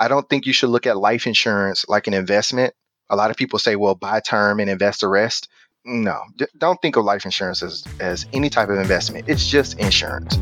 I don't think you should look at life insurance like an investment. A lot of people say, well, buy term and invest the rest. No, don't think of life insurance as, as any type of investment. It's just insurance.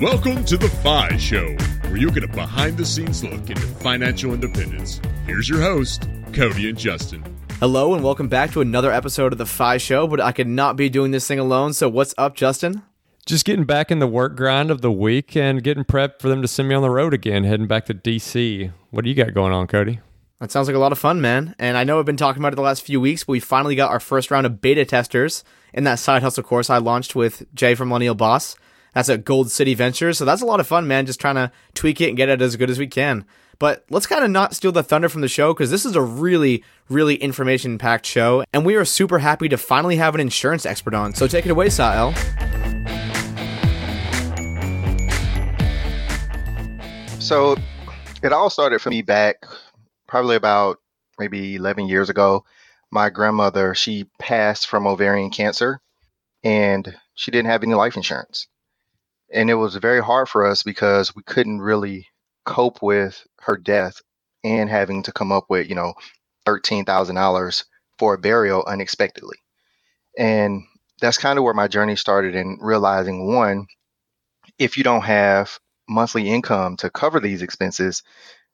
Welcome to the FI Show, where you get a behind the scenes look into financial independence. Here's your host, Cody and Justin. Hello, and welcome back to another episode of the FI Show, but I could not be doing this thing alone. So, what's up, Justin? Just getting back in the work grind of the week and getting prepped for them to send me on the road again, heading back to DC. What do you got going on, Cody? That sounds like a lot of fun, man. And I know I've been talking about it the last few weeks, but we finally got our first round of beta testers in that side hustle course I launched with Jay from Millennial Boss. That's at Gold City Ventures. So that's a lot of fun, man. Just trying to tweak it and get it as good as we can. But let's kind of not steal the thunder from the show because this is a really, really information packed show. And we are super happy to finally have an insurance expert on. So take it away, Sa El. So it all started for me back probably about maybe 11 years ago. My grandmother, she passed from ovarian cancer and she didn't have any life insurance and it was very hard for us because we couldn't really cope with her death and having to come up with you know thirteen thousand dollars for a burial unexpectedly, and that's kind of where my journey started in realizing one, if you don't have monthly income to cover these expenses,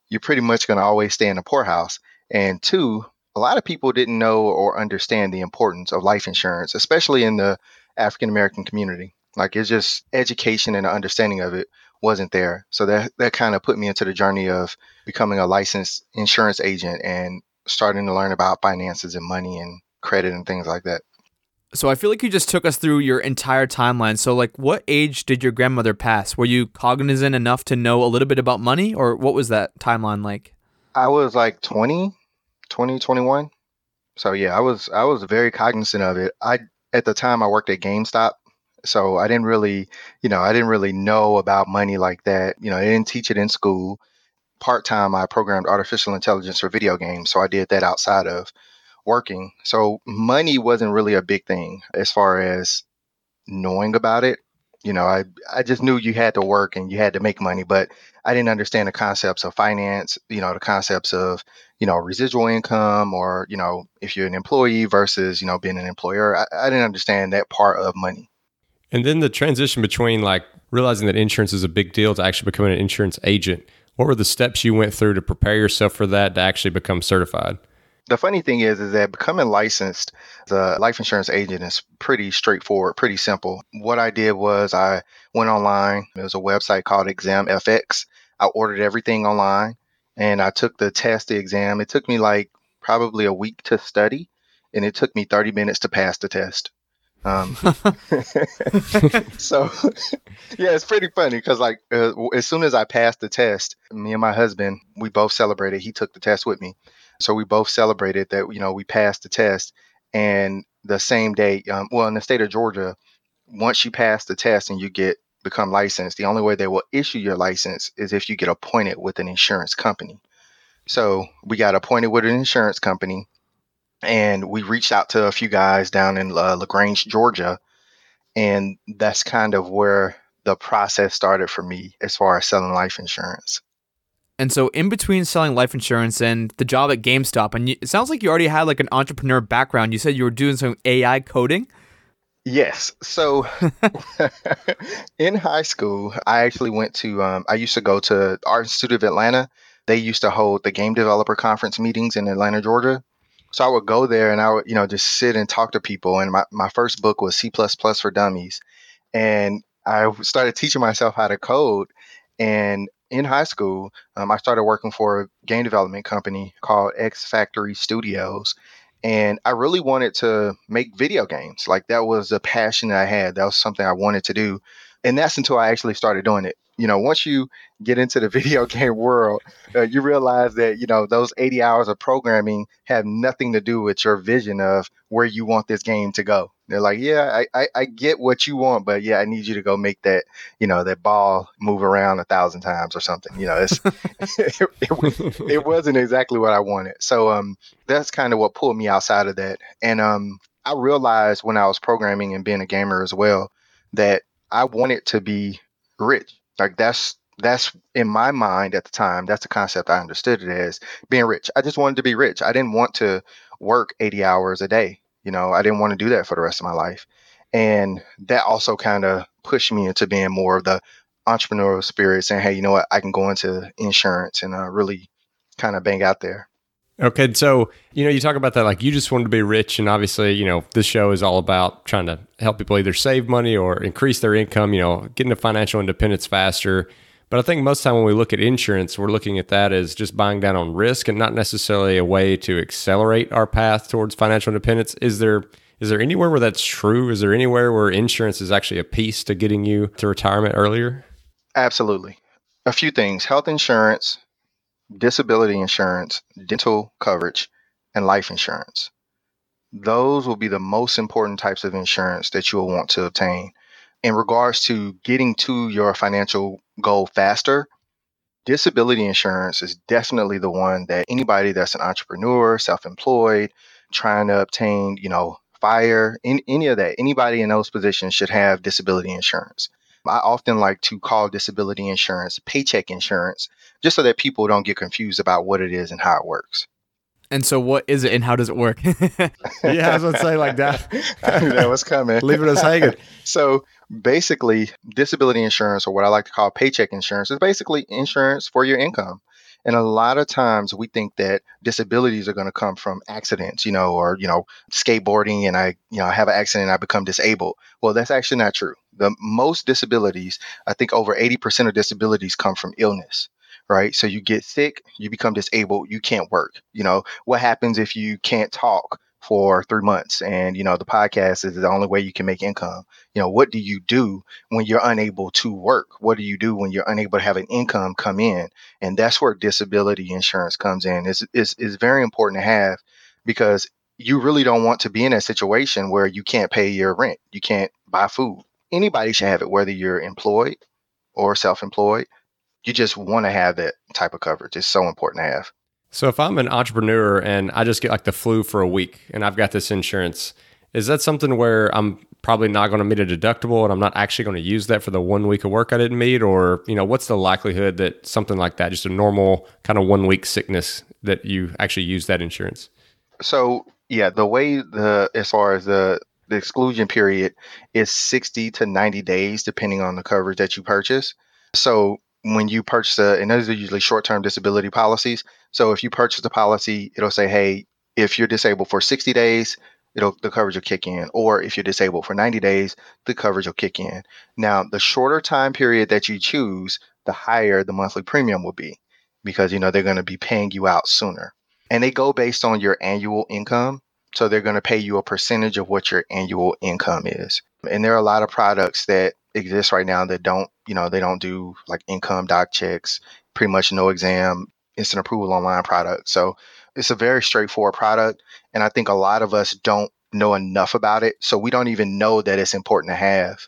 you're pretty much going to always stay in the poorhouse. And two, a lot of people didn't know or understand the importance of life insurance, especially in the African American community. Like it's just education and understanding of it wasn't there. So that that kind of put me into the journey of becoming a licensed insurance agent and starting to learn about finances and money and credit and things like that. So I feel like you just took us through your entire timeline. So like what age did your grandmother pass? Were you cognizant enough to know a little bit about money or what was that timeline like? I was like 20, 20, 21. So yeah, I was I was very cognizant of it. I at the time I worked at GameStop so I didn't really, you know, I didn't really know about money like that. You know, I didn't teach it in school. Part time, I programmed artificial intelligence for video games. So I did that outside of working. So money wasn't really a big thing as far as knowing about it. You know, I, I just knew you had to work and you had to make money, but I didn't understand the concepts of finance, you know, the concepts of, you know, residual income or, you know, if you're an employee versus, you know, being an employer. I, I didn't understand that part of money. And then the transition between like realizing that insurance is a big deal to actually becoming an insurance agent. What were the steps you went through to prepare yourself for that to actually become certified? The funny thing is, is that becoming licensed as a life insurance agent is pretty straightforward, pretty simple. What I did was I went online. There was a website called ExamFX. I ordered everything online and I took the test, the exam. It took me like probably a week to study and it took me 30 minutes to pass the test. Um, so yeah, it's pretty funny because like uh, as soon as I passed the test, me and my husband we both celebrated. He took the test with me, so we both celebrated that you know we passed the test. And the same day, um, well, in the state of Georgia, once you pass the test and you get become licensed, the only way they will issue your license is if you get appointed with an insurance company. So we got appointed with an insurance company and we reached out to a few guys down in uh, LaGrange, Georgia, and that's kind of where the process started for me as far as selling life insurance. And so, in between selling life insurance and the job at GameStop, and you, it sounds like you already had like an entrepreneur background. You said you were doing some AI coding. Yes. So, in high school, I actually went to. Um, I used to go to Art Institute of Atlanta. They used to hold the game developer conference meetings in Atlanta, Georgia. So I would go there and I would, you know, just sit and talk to people. And my, my first book was C for Dummies. And I started teaching myself how to code. And in high school, um, I started working for a game development company called X Factory Studios. And I really wanted to make video games. Like that was a passion that I had. That was something I wanted to do. And that's until I actually started doing it you know, once you get into the video game world, uh, you realize that, you know, those 80 hours of programming have nothing to do with your vision of where you want this game to go. They're like, yeah, I, I, I get what you want, but yeah, I need you to go make that, you know, that ball move around a thousand times or something. You know, it's, it, it, it wasn't exactly what I wanted. So um, that's kind of what pulled me outside of that. And um, I realized when I was programming and being a gamer as well that I wanted to be rich. Like that's that's in my mind at the time. That's the concept I understood it as being rich. I just wanted to be rich. I didn't want to work 80 hours a day. You know, I didn't want to do that for the rest of my life. And that also kind of pushed me into being more of the entrepreneurial spirit, saying, hey, you know what, I can go into insurance and uh, really kind of bang out there. Okay, so you know, you talk about that like you just wanted to be rich, and obviously, you know, this show is all about trying to help people either save money or increase their income. You know, getting to financial independence faster. But I think most time when we look at insurance, we're looking at that as just buying down on risk and not necessarily a way to accelerate our path towards financial independence. Is there is there anywhere where that's true? Is there anywhere where insurance is actually a piece to getting you to retirement earlier? Absolutely. A few things. Health insurance, disability insurance, dental coverage, and life insurance. Those will be the most important types of insurance that you will want to obtain. In regards to getting to your financial goal faster, disability insurance is definitely the one that anybody that's an entrepreneur, self-employed, trying to obtain, you know, fire, in, any of that, anybody in those positions should have disability insurance. I often like to call disability insurance paycheck insurance just so that people don't get confused about what it is and how it works. And so, what is it and how does it work? yeah, I was going to say like that. that was coming. Leaving us hanging. so, basically, disability insurance, or what I like to call paycheck insurance, is basically insurance for your income. And a lot of times we think that disabilities are going to come from accidents, you know, or, you know, skateboarding and I, you know, I have an accident and I become disabled. Well, that's actually not true. The most disabilities, I think over 80% of disabilities come from illness right? So you get sick, you become disabled, you can't work. You know, what happens if you can't talk for three months and, you know, the podcast is the only way you can make income? You know, what do you do when you're unable to work? What do you do when you're unable to have an income come in? And that's where disability insurance comes in. It's, it's, it's very important to have because you really don't want to be in a situation where you can't pay your rent, you can't buy food. Anybody should have it, whether you're employed or self employed you just want to have that type of coverage. It's so important to have. So if I'm an entrepreneur and I just get like the flu for a week and I've got this insurance, is that something where I'm probably not going to meet a deductible and I'm not actually going to use that for the one week of work I didn't meet? Or, you know, what's the likelihood that something like that, just a normal kind of one week sickness, that you actually use that insurance? So yeah, the way the as far as the the exclusion period is 60 to 90 days depending on the coverage that you purchase. So when you purchase a, and those are usually short-term disability policies. So if you purchase the policy, it'll say, hey, if you're disabled for 60 days, it'll the coverage will kick in. Or if you're disabled for 90 days, the coverage will kick in. Now, the shorter time period that you choose, the higher the monthly premium will be because you know they're going to be paying you out sooner. And they go based on your annual income. So they're going to pay you a percentage of what your annual income is. And there are a lot of products that exist right now that don't, you know, they don't do like income doc checks, pretty much no exam, instant approval online product. So it's a very straightforward product. And I think a lot of us don't know enough about it. So we don't even know that it's important to have.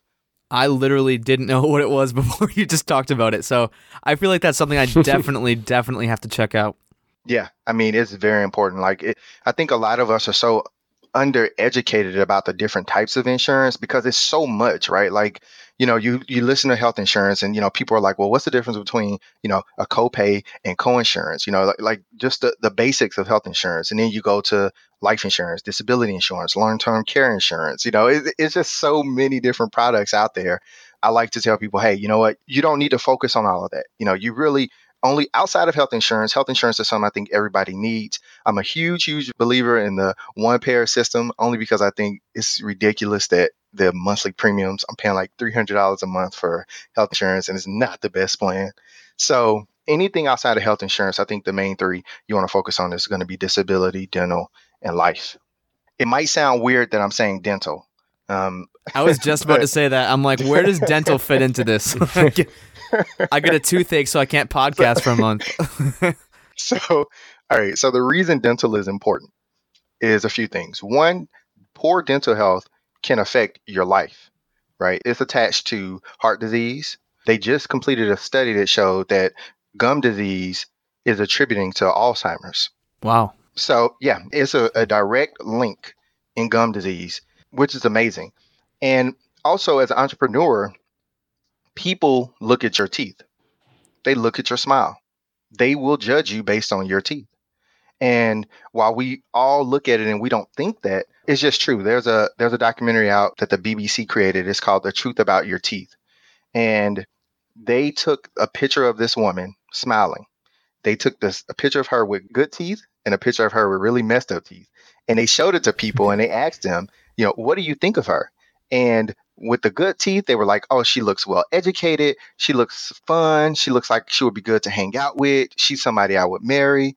I literally didn't know what it was before you just talked about it. So I feel like that's something I definitely, definitely have to check out. Yeah, I mean it's very important. Like it, I think a lot of us are so undereducated about the different types of insurance because it's so much, right? Like you know, you you listen to health insurance, and you know, people are like, well, what's the difference between you know a copay and co-insurance? You know, like, like just the, the basics of health insurance, and then you go to life insurance, disability insurance, long-term care insurance. You know, it, it's just so many different products out there. I like to tell people, hey, you know what? You don't need to focus on all of that. You know, you really only outside of health insurance, health insurance is something I think everybody needs. I'm a huge, huge believer in the one payer system only because I think it's ridiculous that the monthly premiums, I'm paying like $300 a month for health insurance and it's not the best plan. So anything outside of health insurance, I think the main three you want to focus on is going to be disability, dental, and life. It might sound weird that I'm saying dental. Um, I was just about to say that. I'm like, where does dental fit into this? I get a toothache, so I can't podcast for a month. so, all right. So the reason dental is important is a few things. One, poor dental health can affect your life, right? It's attached to heart disease. They just completed a study that showed that gum disease is attributing to Alzheimer's. Wow. So, yeah, it's a, a direct link in gum disease, which is amazing. And also, as an entrepreneur, people look at your teeth, they look at your smile, they will judge you based on your teeth. And while we all look at it and we don't think that, it's just true. There's a there's a documentary out that the BBC created. It's called The Truth About Your Teeth. And they took a picture of this woman smiling. They took this a picture of her with good teeth and a picture of her with really messed up teeth. And they showed it to people and they asked them, you know, what do you think of her? And with the good teeth, they were like, oh, she looks well educated. She looks fun. She looks like she would be good to hang out with. She's somebody I would marry.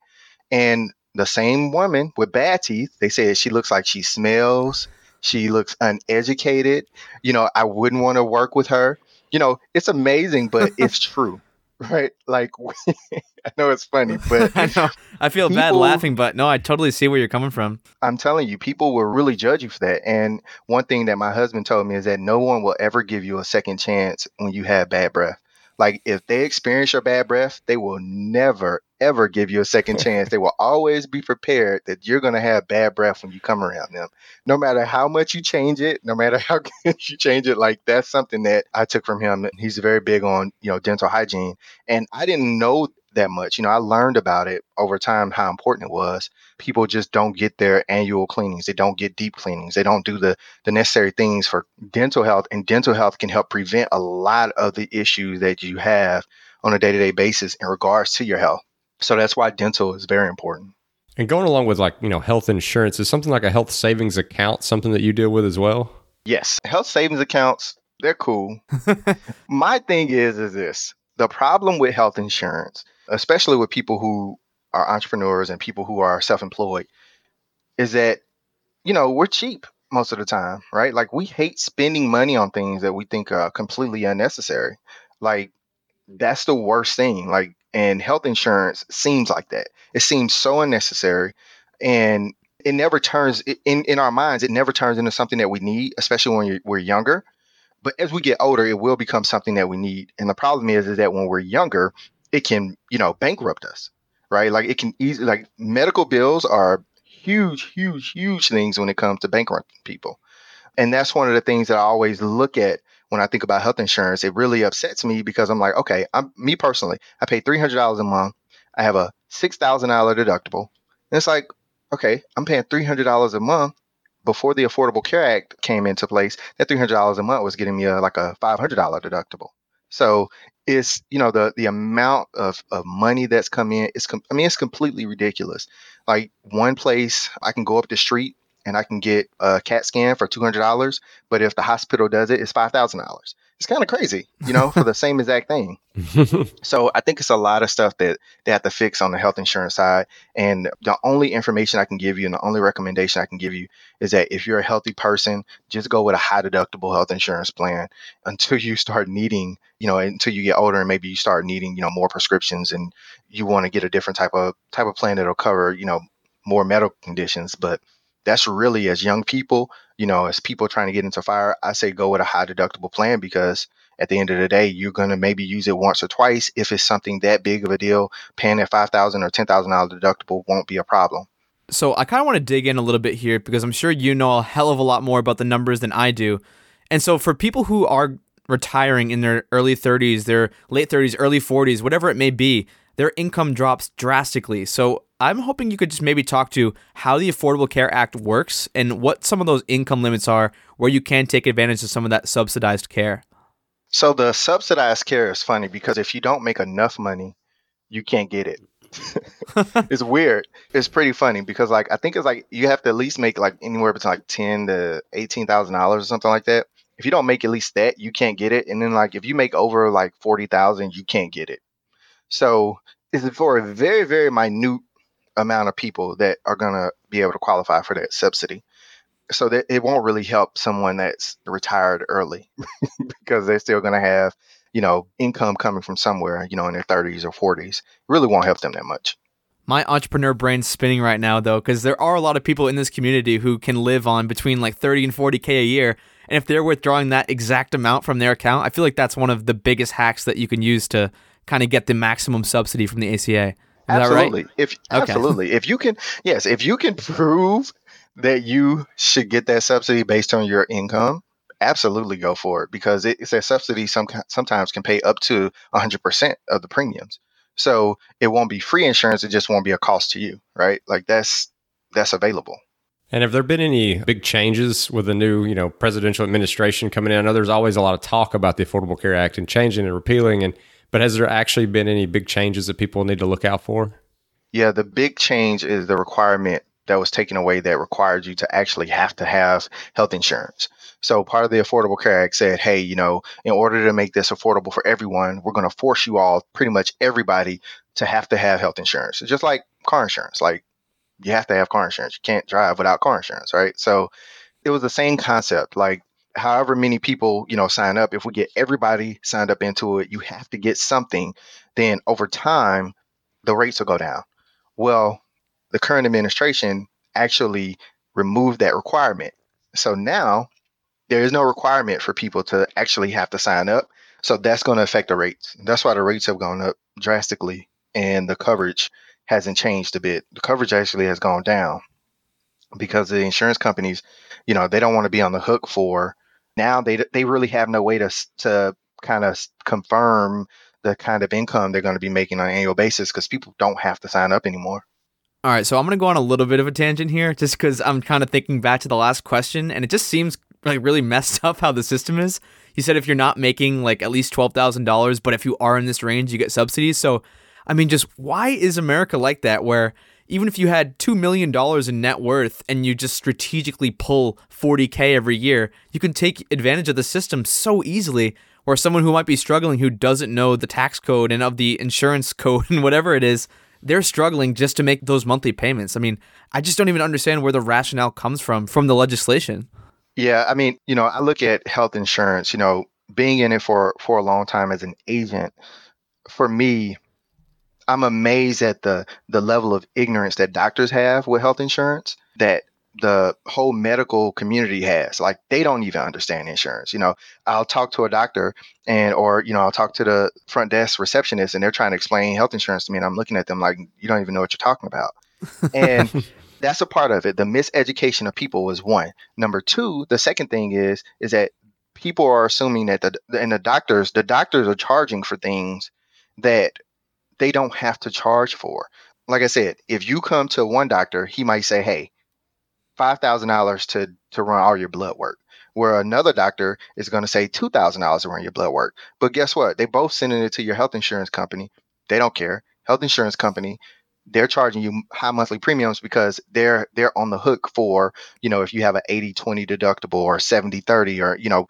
And the same woman with bad teeth, they said she looks like she smells. She looks uneducated. You know, I wouldn't want to work with her. You know, it's amazing, but it's true, right? Like, I know it's funny, but I know. I feel bad laughing, but no, I totally see where you're coming from. I'm telling you, people will really judge you for that. And one thing that my husband told me is that no one will ever give you a second chance when you have bad breath. Like if they experience your bad breath, they will never ever give you a second chance. They will always be prepared that you're going to have bad breath when you come around them. No matter how much you change it, no matter how you change it, like that's something that I took from him. He's very big on, you know, dental hygiene. And I didn't know that much. You know, I learned about it over time how important it was. People just don't get their annual cleanings. They don't get deep cleanings. They don't do the the necessary things for dental health and dental health can help prevent a lot of the issues that you have on a day-to-day basis in regards to your health. So that's why dental is very important. And going along with like, you know, health insurance is something like a health savings account, something that you deal with as well. Yes, health savings accounts, they're cool. My thing is is this. The problem with health insurance, especially with people who are entrepreneurs and people who are self-employed, is that you know, we're cheap most of the time, right? Like we hate spending money on things that we think are completely unnecessary. Like that's the worst thing. Like and health insurance seems like that. It seems so unnecessary and it never turns in in our minds it never turns into something that we need especially when you're, we're younger. But as we get older it will become something that we need and the problem is is that when we're younger it can you know bankrupt us right? Like it can easily like medical bills are huge huge huge things when it comes to bankrupting people. And that's one of the things that i always look at when i think about health insurance it really upsets me because i'm like okay i'm me personally i pay $300 a month i have a $6000 deductible and it's like okay, I'm paying three hundred dollars a month. Before the Affordable Care Act came into place, that three hundred dollars a month was getting me a, like a five hundred dollar deductible. So it's you know the the amount of, of money that's come in. It's com- I mean it's completely ridiculous. Like one place I can go up the street and I can get a CAT scan for two hundred dollars, but if the hospital does it, it's five thousand dollars. It's kind of crazy, you know, for the same exact thing. So I think it's a lot of stuff that they have to fix on the health insurance side. And the only information I can give you and the only recommendation I can give you is that if you're a healthy person, just go with a high deductible health insurance plan until you start needing, you know, until you get older and maybe you start needing, you know, more prescriptions and you want to get a different type of type of plan that'll cover, you know, more medical conditions. But that's really as young people, you know, as people trying to get into fire, I say go with a high deductible plan because at the end of the day, you're going to maybe use it once or twice. If it's something that big of a deal, paying that five thousand or ten thousand dollar deductible won't be a problem. So I kind of want to dig in a little bit here because I'm sure you know a hell of a lot more about the numbers than I do. And so for people who are retiring in their early 30s, their late 30s, early 40s, whatever it may be, their income drops drastically. So I'm hoping you could just maybe talk to how the Affordable Care Act works and what some of those income limits are where you can take advantage of some of that subsidized care. So the subsidized care is funny because if you don't make enough money, you can't get it. it's weird. It's pretty funny because like I think it's like you have to at least make like anywhere between like ten to eighteen thousand dollars or something like that. If you don't make at least that, you can't get it. And then like if you make over like forty thousand, you can't get it. So it's for a very very minute amount of people that are gonna be able to qualify for that subsidy. So that it won't really help someone that's retired early because they're still gonna have you know income coming from somewhere you know in their 30s or 40s. It really won't help them that much. My entrepreneur brain's spinning right now though, because there are a lot of people in this community who can live on between like 30 and 40k a year, and if they're withdrawing that exact amount from their account, I feel like that's one of the biggest hacks that you can use to kind of get the maximum subsidy from the ACA. Is absolutely. Right? If okay. absolutely, if you can, yes, if you can prove that you should get that subsidy based on your income, absolutely go for it because it, it's a subsidy. Some sometimes can pay up to 100% of the premiums. So it won't be free insurance; it just won't be a cost to you, right? Like that's that's available. And have there been any big changes with the new, you know, presidential administration coming in? I know there's always a lot of talk about the Affordable Care Act and changing and repealing, and but has there actually been any big changes that people need to look out for? Yeah, the big change is the requirement that was taken away that required you to actually have to have health insurance. So part of the Affordable Care Act said, hey, you know, in order to make this affordable for everyone, we're going to force you all, pretty much everybody, to have to have health insurance. It's just like car insurance. Like you have to have car insurance. You can't drive without car insurance, right? So it was the same concept. Like however many people, you know, sign up, if we get everybody signed up into it, you have to get something, then over time the rates will go down. Well, the current administration actually removed that requirement. So now there is no requirement for people to actually have to sign up. So that's going to affect the rates. That's why the rates have gone up drastically and the coverage hasn't changed a bit. The coverage actually has gone down because the insurance companies, you know, they don't want to be on the hook for now they they really have no way to to kind of confirm the kind of income they're going to be making on an annual basis because people don't have to sign up anymore. All right, so I'm going to go on a little bit of a tangent here just because I'm kind of thinking back to the last question and it just seems like really messed up how the system is. You said if you're not making like at least $12,000, but if you are in this range, you get subsidies. So, I mean, just why is America like that where even if you had $2 million in net worth and you just strategically pull 40K every year, you can take advantage of the system so easily. Or someone who might be struggling who doesn't know the tax code and of the insurance code and whatever it is, they're struggling just to make those monthly payments. I mean, I just don't even understand where the rationale comes from from the legislation. Yeah, I mean, you know, I look at health insurance, you know, being in it for for a long time as an agent, for me, I'm amazed at the the level of ignorance that doctors have with health insurance that the whole medical community has. Like they don't even understand insurance. You know, I'll talk to a doctor and or, you know, I'll talk to the front desk receptionist and they're trying to explain health insurance to me and I'm looking at them like you don't even know what you're talking about. And that's a part of it. The miseducation of people is one. Number two, the second thing is is that people are assuming that the and the doctors, the doctors are charging for things that they don't have to charge for. Like I said, if you come to one doctor, he might say, "Hey, five thousand dollars to to run all your blood work." Where another doctor is going to say two thousand dollars to run your blood work. But guess what? They both sending it to your health insurance company. They don't care. Health insurance company they're charging you high monthly premiums because they're they're on the hook for you know if you have an 80 20 deductible or 70 30 or you know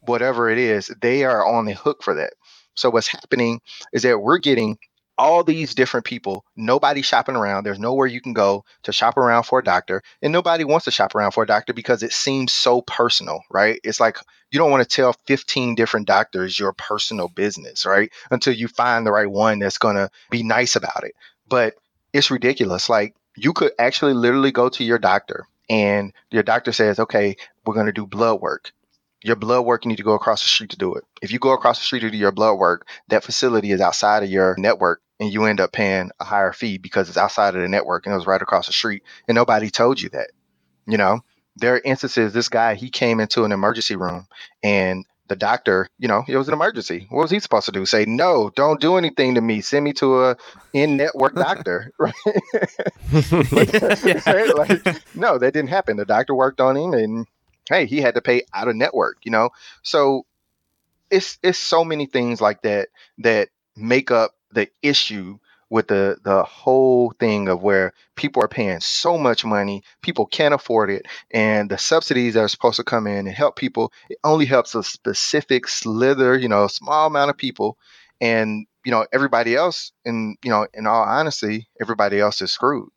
whatever it is they are on the hook for that so what's happening is that we're getting all these different people nobody shopping around there's nowhere you can go to shop around for a doctor and nobody wants to shop around for a doctor because it seems so personal right it's like you don't want to tell 15 different doctors your personal business right until you find the right one that's going to be nice about it but it's ridiculous. Like you could actually literally go to your doctor and your doctor says, okay, we're going to do blood work. Your blood work, you need to go across the street to do it. If you go across the street to do your blood work, that facility is outside of your network and you end up paying a higher fee because it's outside of the network and it was right across the street and nobody told you that. You know, there are instances, this guy, he came into an emergency room and the doctor, you know, it was an emergency. What was he supposed to do? Say, no, don't do anything to me. Send me to a in-network doctor, right? like, right? Like, no, that didn't happen. The doctor worked on him, and hey, he had to pay out of network. You know, so it's it's so many things like that that make up the issue with the the whole thing of where people are paying so much money, people can't afford it, and the subsidies that are supposed to come in and help people, it only helps a specific slither, you know, small amount of people, and you know everybody else, and you know, in all honesty, everybody else is screwed.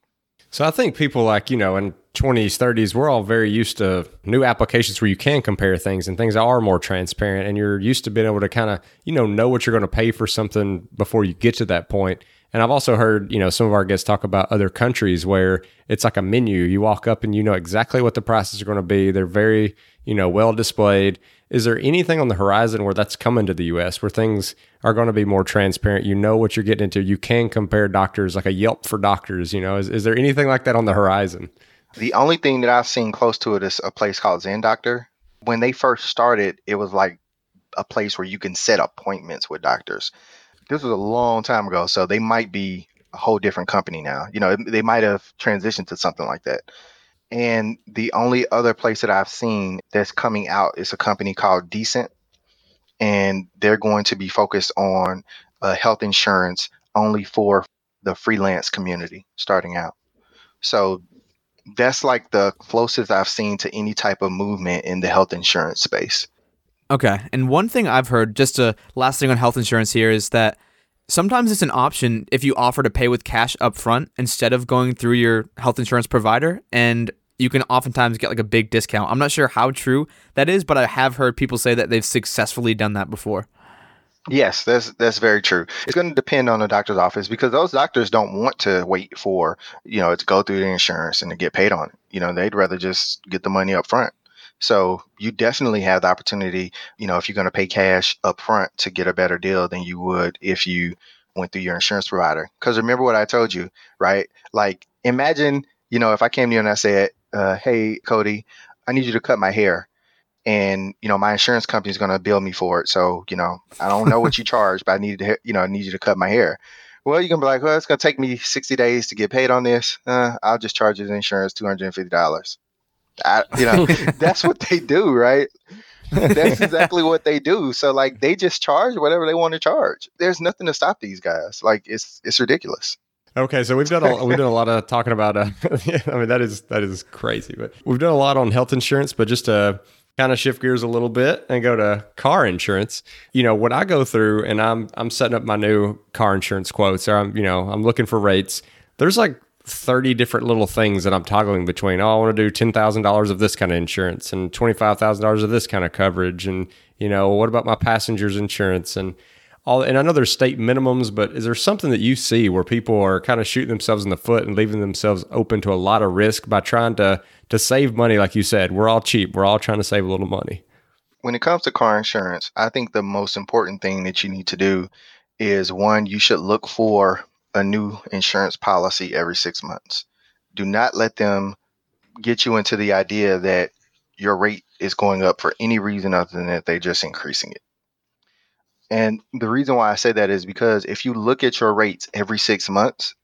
So I think people like, you know, in 20s, 30s, we're all very used to new applications where you can compare things and things are more transparent and you're used to being able to kind of, you know, know what you're going to pay for something before you get to that point. And I've also heard, you know, some of our guests talk about other countries where it's like a menu. You walk up and you know exactly what the prices are going to be. They're very, you know, well displayed. Is there anything on the horizon where that's coming to the US where things are going to be more transparent? You know what you're getting into. You can compare doctors like a Yelp for doctors, you know. Is, is there anything like that on the horizon? The only thing that I've seen close to it is a place called ZocDoc. When they first started, it was like a place where you can set appointments with doctors. This was a long time ago, so they might be a whole different company now. You know, they might have transitioned to something like that. And the only other place that I've seen that's coming out is a company called Decent, and they're going to be focused on uh, health insurance only for the freelance community starting out. So that's like the closest I've seen to any type of movement in the health insurance space. Okay. And one thing I've heard, just a last thing on health insurance here, is that sometimes it's an option if you offer to pay with cash up front instead of going through your health insurance provider. And you can oftentimes get like a big discount. I'm not sure how true that is, but I have heard people say that they've successfully done that before. Yes, that's that's very true. It's going to depend on the doctor's office because those doctors don't want to wait for you know to go through the insurance and to get paid on it. You know, they'd rather just get the money up front. So you definitely have the opportunity, you know, if you're going to pay cash up front to get a better deal than you would if you went through your insurance provider. Because remember what I told you, right? Like imagine, you know, if I came to you and I said, uh, "Hey, Cody, I need you to cut my hair," and you know my insurance company is going to bill me for it. So you know I don't know what you charge, but I need to, you know, I need you to cut my hair. Well, you can be like, well, it's going to take me 60 days to get paid on this. Uh, I'll just charge the insurance $250. I, you know, that's what they do, right? that's exactly what they do. So like they just charge whatever they want to charge. There's nothing to stop these guys. Like it's it's ridiculous. Okay, so we've done a, we've done a lot of talking about. Uh, I mean, that is that is crazy, but we've done a lot on health insurance. But just to kind of shift gears a little bit and go to car insurance, you know, what I go through, and I'm I'm setting up my new car insurance quotes, or I'm you know I'm looking for rates. There's like 30 different little things that I'm toggling between. Oh, I want to do $10,000 of this kind of insurance and $25,000 of this kind of coverage. And, you know, what about my passenger's insurance? And all, and I know there's state minimums, but is there something that you see where people are kind of shooting themselves in the foot and leaving themselves open to a lot of risk by trying to to save money? Like you said, we're all cheap. We're all trying to save a little money. When it comes to car insurance, I think the most important thing that you need to do is one, you should look for a new insurance policy every six months. Do not let them get you into the idea that your rate is going up for any reason other than that they're just increasing it. And the reason why I say that is because if you look at your rates every six months,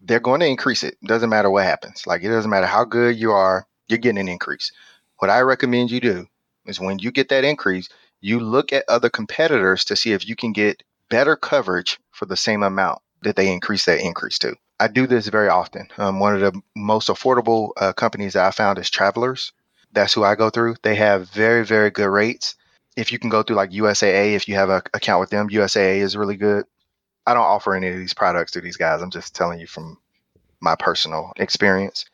they're going to increase it. Doesn't matter what happens. Like it doesn't matter how good you are, you're getting an increase. What I recommend you do is when you get that increase, you look at other competitors to see if you can get better coverage for the same amount that they increase that increase to. I do this very often. Um, one of the most affordable uh, companies that I found is Travelers. That's who I go through. They have very, very good rates if you can go through like USAA, if you have an account with them, USAA is really good. I don't offer any of these products to these guys. I'm just telling you from my personal experience.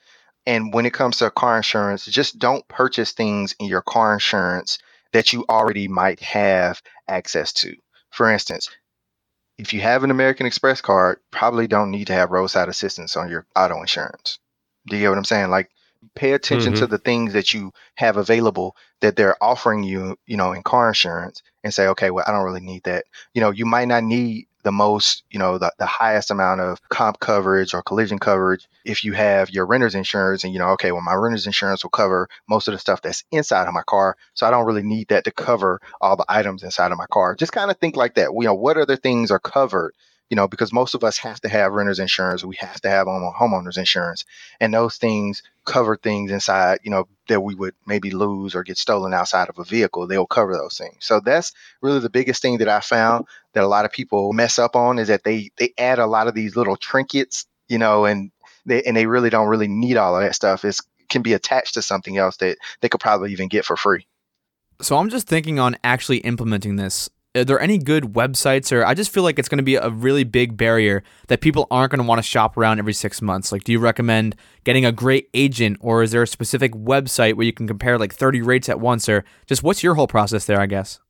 And when it comes to car insurance, just don't purchase things in your car insurance that you already might have access to. For instance, if you have an American Express card, probably don't need to have roadside assistance on your auto insurance. Do you get what I'm saying? Like pay attention mm-hmm. to the things that you have available that they're offering you, you know, in car insurance and say, okay, well, I don't really need that. You know, you might not need the most, you know, the, the highest amount of comp coverage or collision coverage if you have your renter's insurance and, you know, okay, well, my renter's insurance will cover most of the stuff that's inside of my car. So I don't really need that to cover all the items inside of my car. Just kind of think like that. You know, what other things are covered you know, because most of us have to have renter's insurance, we have to have homeowners insurance, and those things cover things inside, you know, that we would maybe lose or get stolen outside of a vehicle. They'll cover those things. So that's really the biggest thing that I found that a lot of people mess up on is that they they add a lot of these little trinkets, you know, and they and they really don't really need all of that stuff. It can be attached to something else that they could probably even get for free. So I'm just thinking on actually implementing this are there any good websites or I just feel like it's going to be a really big barrier that people aren't going to want to shop around every 6 months. Like do you recommend getting a great agent or is there a specific website where you can compare like 30 rates at once or just what's your whole process there, I guess?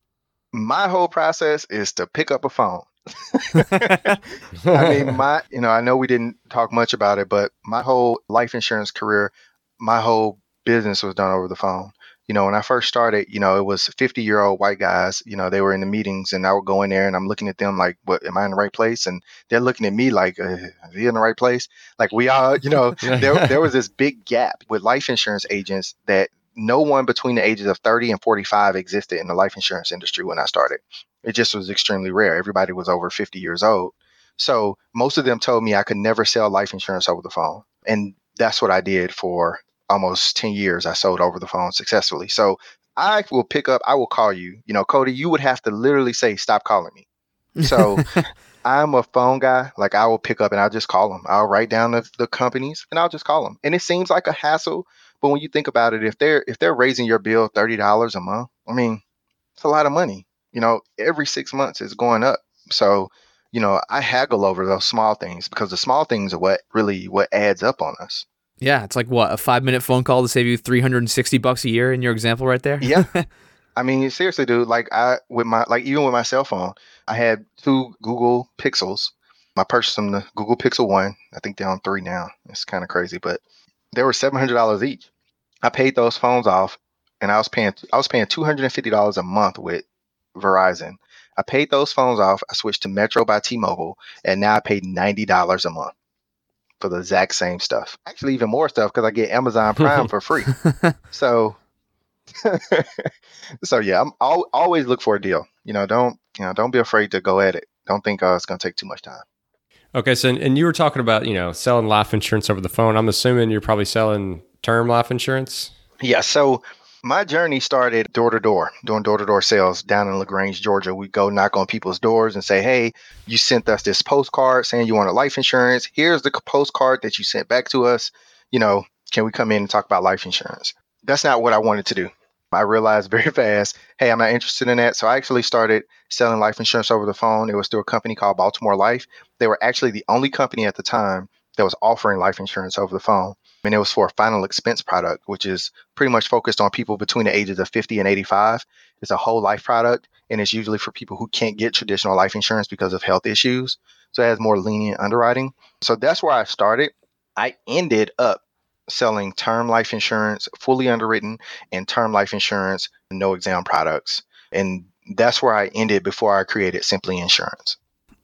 My whole process is to pick up a phone I mean, my, you know, I know we didn't talk much about it, but my whole life insurance career, my whole business was done over the phone. You know, when I first started, you know, it was 50 year old white guys, you know, they were in the meetings and I would go in there and I'm looking at them like, what, am I in the right place? And they're looking at me like, uh, is he in the right place? Like we all, you know, there, there was this big gap with life insurance agents that no one between the ages of 30 and 45 existed in the life insurance industry when I started. It just was extremely rare. Everybody was over 50 years old. So most of them told me I could never sell life insurance over the phone. And that's what I did for almost 10 years. I sold over the phone successfully. So I will pick up, I will call you. You know, Cody, you would have to literally say, stop calling me. So I'm a phone guy. Like I will pick up and I'll just call them. I'll write down the, the companies and I'll just call them. And it seems like a hassle, but when you think about it, if they're if they're raising your bill thirty dollars a month, I mean, it's a lot of money. You know, every six months it's going up. So, you know, I haggle over those small things because the small things are what really what adds up on us. Yeah, it's like what a five minute phone call to save you three hundred and sixty bucks a year in your example right there. Yeah. I mean, seriously, dude. Like I with my like even with my cell phone, I had two Google Pixels. I purchased them the Google Pixel One. I think they're on three now. It's kind of crazy, but they were seven hundred dollars each. I paid those phones off, and I was paying I was paying two hundred and fifty dollars a month with Verizon. I paid those phones off. I switched to Metro by T-Mobile, and now I pay ninety dollars a month for the exact same stuff. Actually, even more stuff because I get Amazon Prime for free. So, so yeah, I'm I'll, always look for a deal. You know, don't you know, don't be afraid to go at it. Don't think uh, it's going to take too much time. Okay, so and you were talking about you know selling life insurance over the phone. I'm assuming you're probably selling term life insurance? Yeah. So my journey started door to door, doing door to door sales down in LaGrange, Georgia. We go knock on people's doors and say, Hey, you sent us this postcard saying you wanted life insurance. Here's the postcard that you sent back to us. You know, can we come in and talk about life insurance? That's not what I wanted to do. I realized very fast, hey, I'm not interested in that. So I actually started selling life insurance over the phone. It was through a company called Baltimore Life. They were actually the only company at the time that was offering life insurance over the phone and it was for a final expense product, which is pretty much focused on people between the ages of 50 and 85. It's a whole life product, and it's usually for people who can't get traditional life insurance because of health issues. So it has more lenient underwriting. So that's where I started. I ended up selling term life insurance, fully underwritten, and term life insurance, no exam products. And that's where I ended before I created Simply Insurance.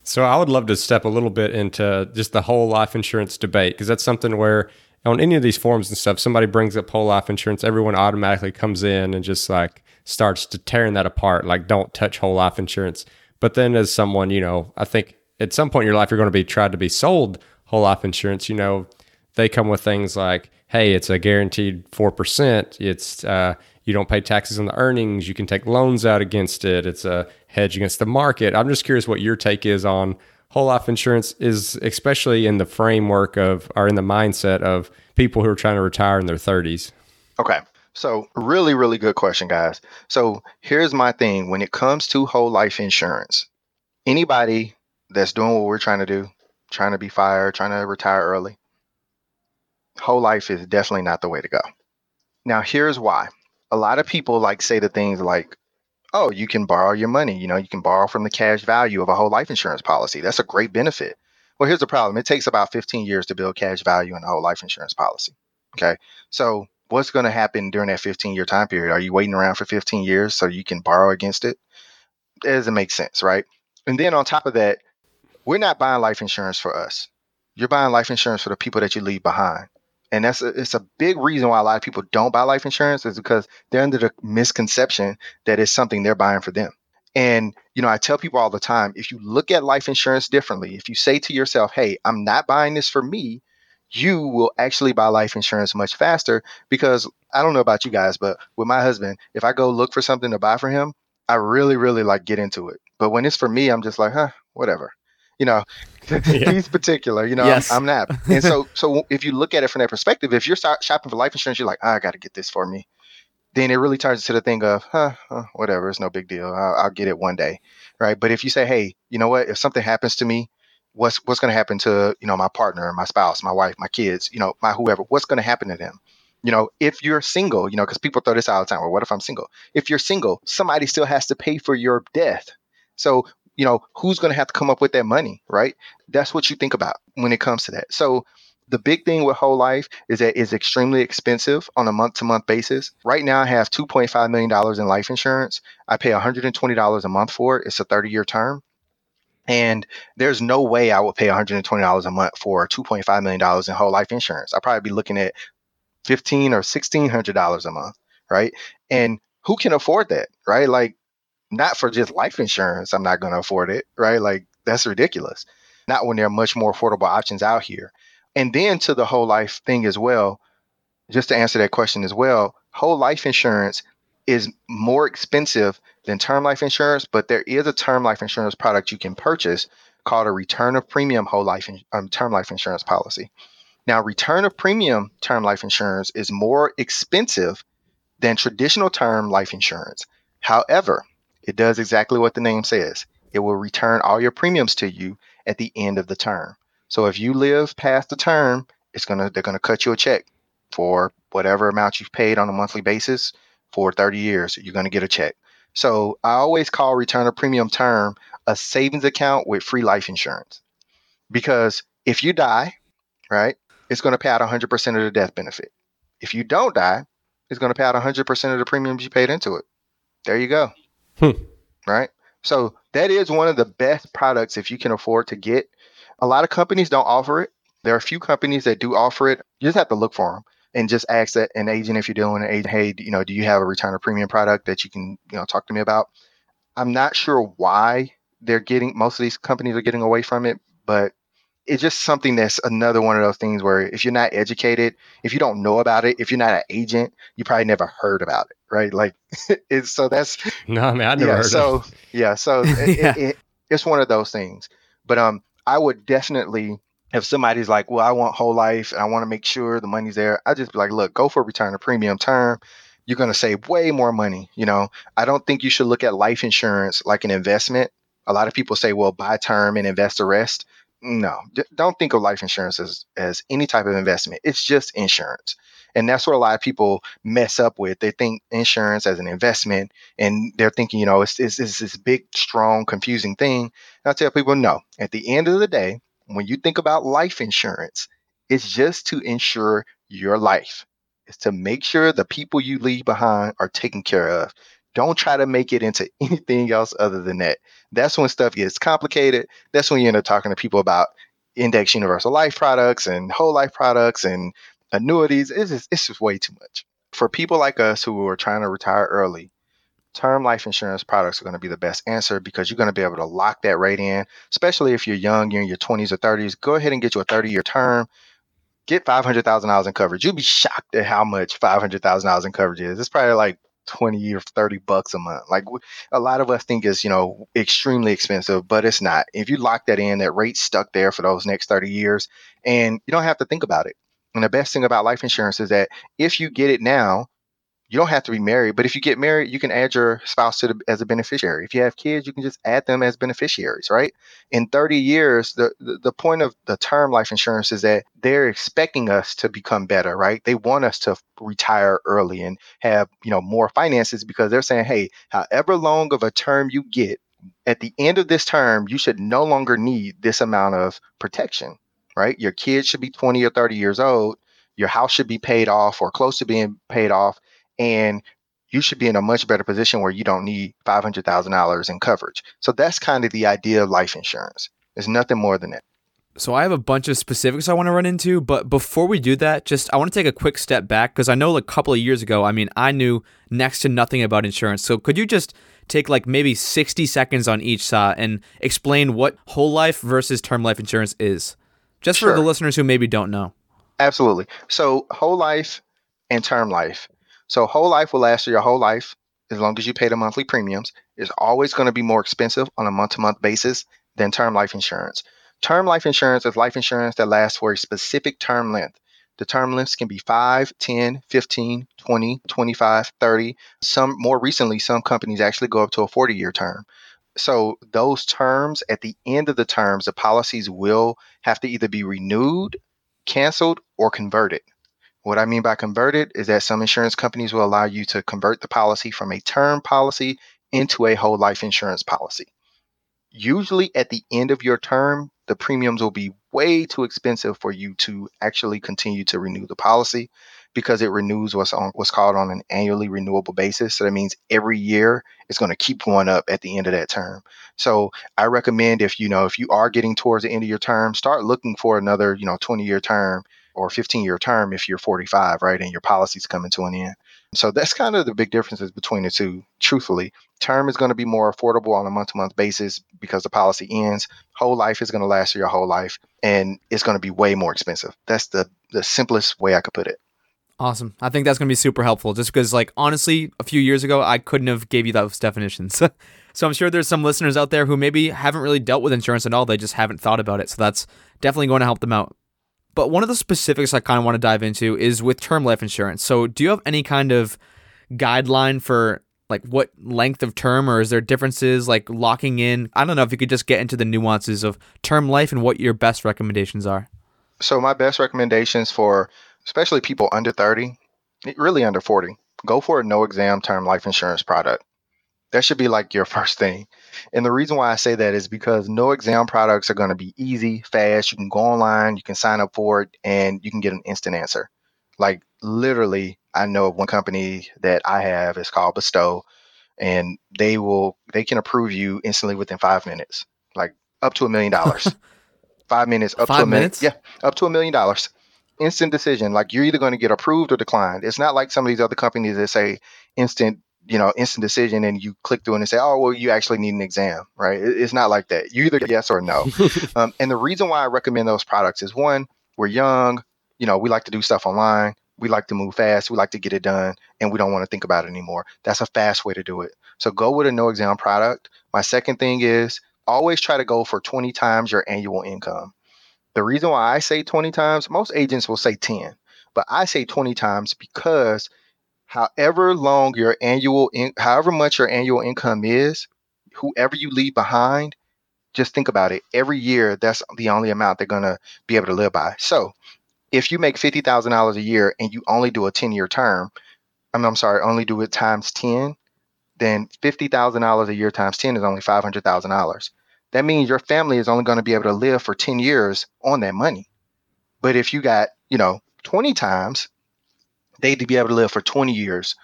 So I would love to step a little bit into just the whole life insurance debate because that's something where on any of these forums and stuff, somebody brings up whole life insurance, everyone automatically comes in and just like starts to tearing that apart. Like, don't touch whole life insurance. But then, as someone, you know, I think at some point in your life, you're going to be tried to be sold whole life insurance. You know, they come with things like, hey, it's a guaranteed 4%. It's, uh, you don't pay taxes on the earnings. You can take loans out against it. It's a hedge against the market. I'm just curious what your take is on whole life insurance is especially in the framework of or in the mindset of people who are trying to retire in their 30s. Okay. So, really, really good question, guys. So, here's my thing when it comes to whole life insurance, anybody that's doing what we're trying to do, trying to be fired, trying to retire early, whole life is definitely not the way to go. Now, here's why. A lot of people like say the things like, oh, you can borrow your money. You know, you can borrow from the cash value of a whole life insurance policy. That's a great benefit. Well, here's the problem it takes about 15 years to build cash value in a whole life insurance policy. Okay. So, what's going to happen during that 15 year time period? Are you waiting around for 15 years so you can borrow against it? It doesn't make sense, right? And then on top of that, we're not buying life insurance for us. You're buying life insurance for the people that you leave behind and that's a, it's a big reason why a lot of people don't buy life insurance is because they're under the misconception that it's something they're buying for them. And you know, I tell people all the time, if you look at life insurance differently, if you say to yourself, "Hey, I'm not buying this for me," you will actually buy life insurance much faster because I don't know about you guys, but with my husband, if I go look for something to buy for him, I really really like get into it. But when it's for me, I'm just like, "Huh, whatever." You know, yeah. he's particular, you know, yes. I'm, I'm, not. And so, so if you look at it from that perspective, if you're shopping for life insurance, you're like, oh, I got to get this for me. Then it really turns into the thing of, huh, huh whatever, it's no big deal. I'll, I'll, get it one day, right? But if you say, hey, you know what, if something happens to me, what's what's going to happen to you know my partner, my spouse, my wife, my kids, you know, my whoever? What's going to happen to them? You know, if you're single, you know, because people throw this out all the time. Well, what if I'm single? If you're single, somebody still has to pay for your death. So you know, who's going to have to come up with that money, right? That's what you think about when it comes to that. So the big thing with whole life is that it's extremely expensive on a month to month basis. Right now, I have $2.5 million in life insurance. I pay $120 a month for it. It's a 30 year term. And there's no way I would pay $120 a month for $2.5 million in whole life insurance. I'd probably be looking at fifteen or $1,600 a month, right? And who can afford that, right? Like, not for just life insurance, I'm not going to afford it, right? Like, that's ridiculous. Not when there are much more affordable options out here. And then to the whole life thing as well, just to answer that question as well, whole life insurance is more expensive than term life insurance, but there is a term life insurance product you can purchase called a return of premium whole life in, um, term life insurance policy. Now, return of premium term life insurance is more expensive than traditional term life insurance. However, it does exactly what the name says. It will return all your premiums to you at the end of the term. So if you live past the term, it's gonna they're gonna cut you a check for whatever amount you've paid on a monthly basis for 30 years. You're gonna get a check. So I always call return of premium term a savings account with free life insurance. Because if you die, right, it's going to pay out 100% of the death benefit. If you don't die, it's going to pay out 100% of the premiums you paid into it. There you go. Hmm. Right? So that is one of the best products if you can afford to get a lot of companies don't offer it. There are a few companies that do offer it. You just have to look for them and just ask that an agent if you're doing an agent, hey, you know, do you have a return of premium product that you can, you know, talk to me about? I'm not sure why they're getting most of these companies are getting away from it, but it's just something that's another one of those things where if you're not educated, if you don't know about it, if you're not an agent, you probably never heard about it, right? Like, it's so that's no, I mean, I never yeah, heard so of it. yeah, so Yeah. It, it, it's one of those things. But um, I would definitely if somebody's like, well, I want whole life and I want to make sure the money's there, I just be like, look, go for return of premium term. You're going to save way more money. You know, I don't think you should look at life insurance like an investment. A lot of people say, well, buy term and invest the rest. No, d- don't think of life insurance as, as any type of investment. It's just insurance. And that's what a lot of people mess up with. They think insurance as an investment and they're thinking, you know, it's, it's, it's this big, strong, confusing thing. And I tell people, no, at the end of the day, when you think about life insurance, it's just to insure your life. It's to make sure the people you leave behind are taken care of. Don't try to make it into anything else other than that. That's when stuff gets complicated. That's when you end up talking to people about index universal life products and whole life products and annuities. It's just, it's just way too much. For people like us who are trying to retire early, term life insurance products are going to be the best answer because you're going to be able to lock that rate in, especially if you're young, you're in your 20s or 30s. Go ahead and get you a 30 year term. Get $500,000 in coverage. You'll be shocked at how much $500,000 in coverage is. It's probably like 20 or 30 bucks a month. Like a lot of us think it's, you know, extremely expensive, but it's not. If you lock that in, that rate's stuck there for those next 30 years and you don't have to think about it. And the best thing about life insurance is that if you get it now, you don't have to be married, but if you get married, you can add your spouse to the, as a beneficiary. If you have kids, you can just add them as beneficiaries, right? In 30 years, the, the, the point of the term life insurance is that they're expecting us to become better, right? They want us to retire early and have, you know, more finances because they're saying, hey, however long of a term you get, at the end of this term, you should no longer need this amount of protection, right? Your kids should be 20 or 30 years old. Your house should be paid off or close to being paid off and you should be in a much better position where you don't need $500,000 in coverage. So that's kind of the idea of life insurance. There's nothing more than that. So I have a bunch of specifics I want to run into, but before we do that, just I want to take a quick step back because I know a couple of years ago, I mean, I knew next to nothing about insurance. So could you just take like maybe 60 seconds on each side and explain what whole life versus term life insurance is? Just for the listeners who maybe don't know. Absolutely. So whole life and term life. So whole life will last you your whole life as long as you pay the monthly premiums. It's always going to be more expensive on a month to month basis than term life insurance. Term life insurance is life insurance that lasts for a specific term length. The term lengths can be 5, 10, 15, 20, 25, 30. Some more recently, some companies actually go up to a 40 year term. So those terms, at the end of the terms, the policies will have to either be renewed, canceled, or converted. What I mean by converted is that some insurance companies will allow you to convert the policy from a term policy into a whole life insurance policy. usually at the end of your term, the premiums will be way too expensive for you to actually continue to renew the policy because it renews what's on what's called on an annually renewable basis. So that means every year it's going to keep going up at the end of that term. So I recommend if you know if you are getting towards the end of your term, start looking for another you know 20 year term or 15 year term if you're 45, right, and your policy's coming to an end. So that's kind of the big differences between the two. Truthfully, term is going to be more affordable on a month to month basis because the policy ends. Whole life is going to last your whole life, and it's going to be way more expensive. That's the the simplest way I could put it. Awesome. I think that's going to be super helpful just because like honestly, a few years ago I couldn't have gave you those definitions. so I'm sure there's some listeners out there who maybe haven't really dealt with insurance at all. They just haven't thought about it. So that's definitely going to help them out. But one of the specifics I kind of want to dive into is with term life insurance. So do you have any kind of guideline for like what length of term or is there differences like locking in? I don't know if you could just get into the nuances of term life and what your best recommendations are. So my best recommendations for especially people under 30, really under 40, go for a no exam term life insurance product. That should be like your first thing. And the reason why I say that is because no exam products are going to be easy, fast. You can go online, you can sign up for it, and you can get an instant answer. Like literally, I know of one company that I have, it's called Bestow, and they will they can approve you instantly within five minutes, like up to a million dollars. Five minutes, up Five to a million. minutes? Yeah, up to a million dollars instant decision. Like you're either going to get approved or declined. It's not like some of these other companies that say instant, you know, instant decision, and you click through and they say, oh, well, you actually need an exam, right? It's not like that. You either yes or no. um, and the reason why I recommend those products is one, we're young. You know, we like to do stuff online. We like to move fast. We like to get it done, and we don't want to think about it anymore. That's a fast way to do it. So go with a no exam product. My second thing is always try to go for 20 times your annual income. The reason why I say 20 times, most agents will say 10, but I say 20 times because however long your annual, in, however much your annual income is, whoever you leave behind, just think about it. Every year, that's the only amount they're going to be able to live by. So if you make $50,000 a year and you only do a 10 year term, I'm, I'm sorry, only do it times 10, then $50,000 a year times 10 is only $500,000 that means your family is only going to be able to live for 10 years on that money. But if you got, you know, 20 times, they'd be able to live for 20 years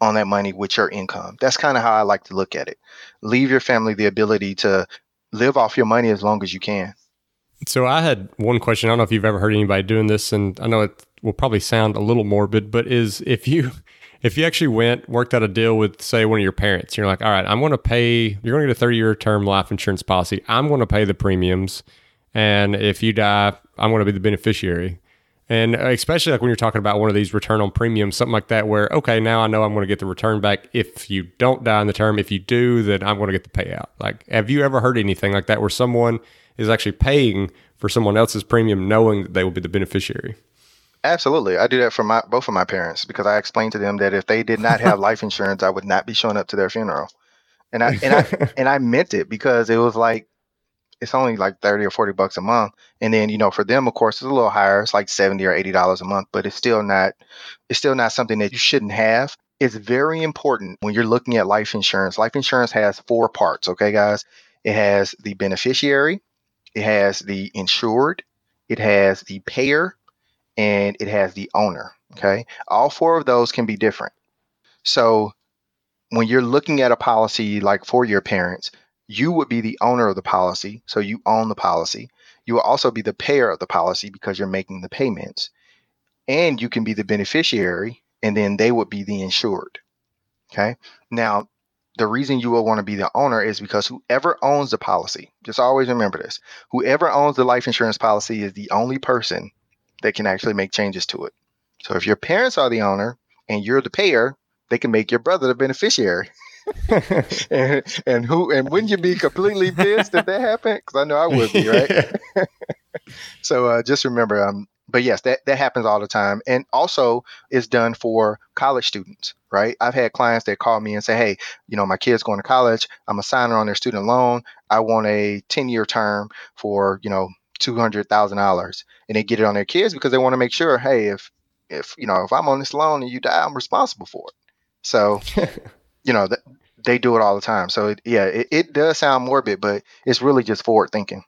on that money with your income. That's kind of how I like to look at it. Leave your family the ability to live off your money as long as you can. So I had one question. I don't know if you've ever heard anybody doing this, and I know it will probably sound a little morbid, but is if you if you actually went worked out a deal with say one of your parents you're like all right i'm going to pay you're going to get a 30 year term life insurance policy. I'm going to pay the premiums and if you die i'm going to be the beneficiary. And uh, especially like when you're talking about one of these return on premiums something like that where okay now i know i'm going to get the return back. If you don't die in the term if you do then i'm going to get the payout. Like have you ever heard anything like that where someone is actually paying for someone else's premium knowing that they will be the beneficiary Absolutely. I do that for my both of my parents because I explained to them that if they did not have life insurance, I would not be showing up to their funeral. And I and I and I meant it because it was like it's only like 30 or 40 bucks a month. And then, you know, for them of course it's a little higher. It's like 70 or 80 dollars a month, but it's still not it's still not something that you shouldn't have. It's very important when you're looking at life insurance. Life insurance has four parts, okay guys? It has the beneficiary, it has the insured, it has the payer, and it has the owner. Okay. All four of those can be different. So when you're looking at a policy like for your parents, you would be the owner of the policy. So you own the policy. You will also be the payer of the policy because you're making the payments. And you can be the beneficiary, and then they would be the insured. Okay. Now, the reason you will want to be the owner is because whoever owns the policy, just always remember this whoever owns the life insurance policy is the only person they can actually make changes to it. So if your parents are the owner and you're the payer, they can make your brother the beneficiary. and, and who and wouldn't you be completely pissed if that happened? Because I know I would be, right? so uh, just remember, um, but yes, that that happens all the time, and also is done for college students, right? I've had clients that call me and say, "Hey, you know, my kid's going to college. I'm a signer on their student loan. I want a 10 year term for you know two hundred thousand dollars, and they get it on their kids because they want to make sure, hey, if if you know if I'm on this loan and you die, I'm responsible for it. So, you know that they do it all the time. So it, yeah, it, it does sound morbid, but it's really just forward thinking.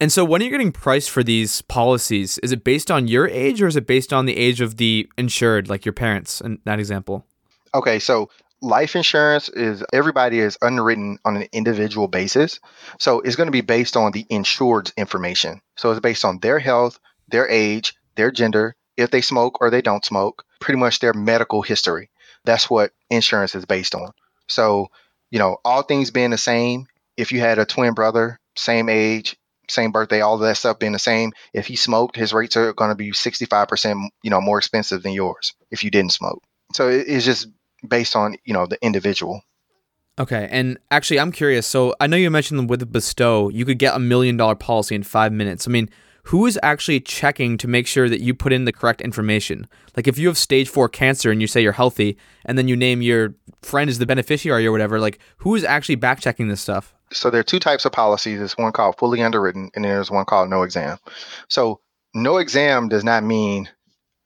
And so when you're getting priced for these policies, is it based on your age or is it based on the age of the insured, like your parents in that example? Okay, so life insurance is everybody is underwritten on an individual basis. So it's going to be based on the insured's information. So it's based on their health, their age, their gender, if they smoke or they don't smoke, pretty much their medical history. That's what insurance is based on. So, you know, all things being the same, if you had a twin brother, same age, same birthday, all that stuff being the same, if he smoked, his rates are going to be 65%, you know, more expensive than yours if you didn't smoke. So it's just based on, you know, the individual. Okay, and actually, I'm curious. So I know you mentioned with Bestow, you could get a million dollar policy in five minutes. I mean, who is actually checking to make sure that you put in the correct information? Like if you have stage four cancer and you say you're healthy, and then you name your friend as the beneficiary or whatever, like who is actually back checking this stuff? So there are two types of policies. There's one called fully underwritten, and then there's one called no exam. So no exam does not mean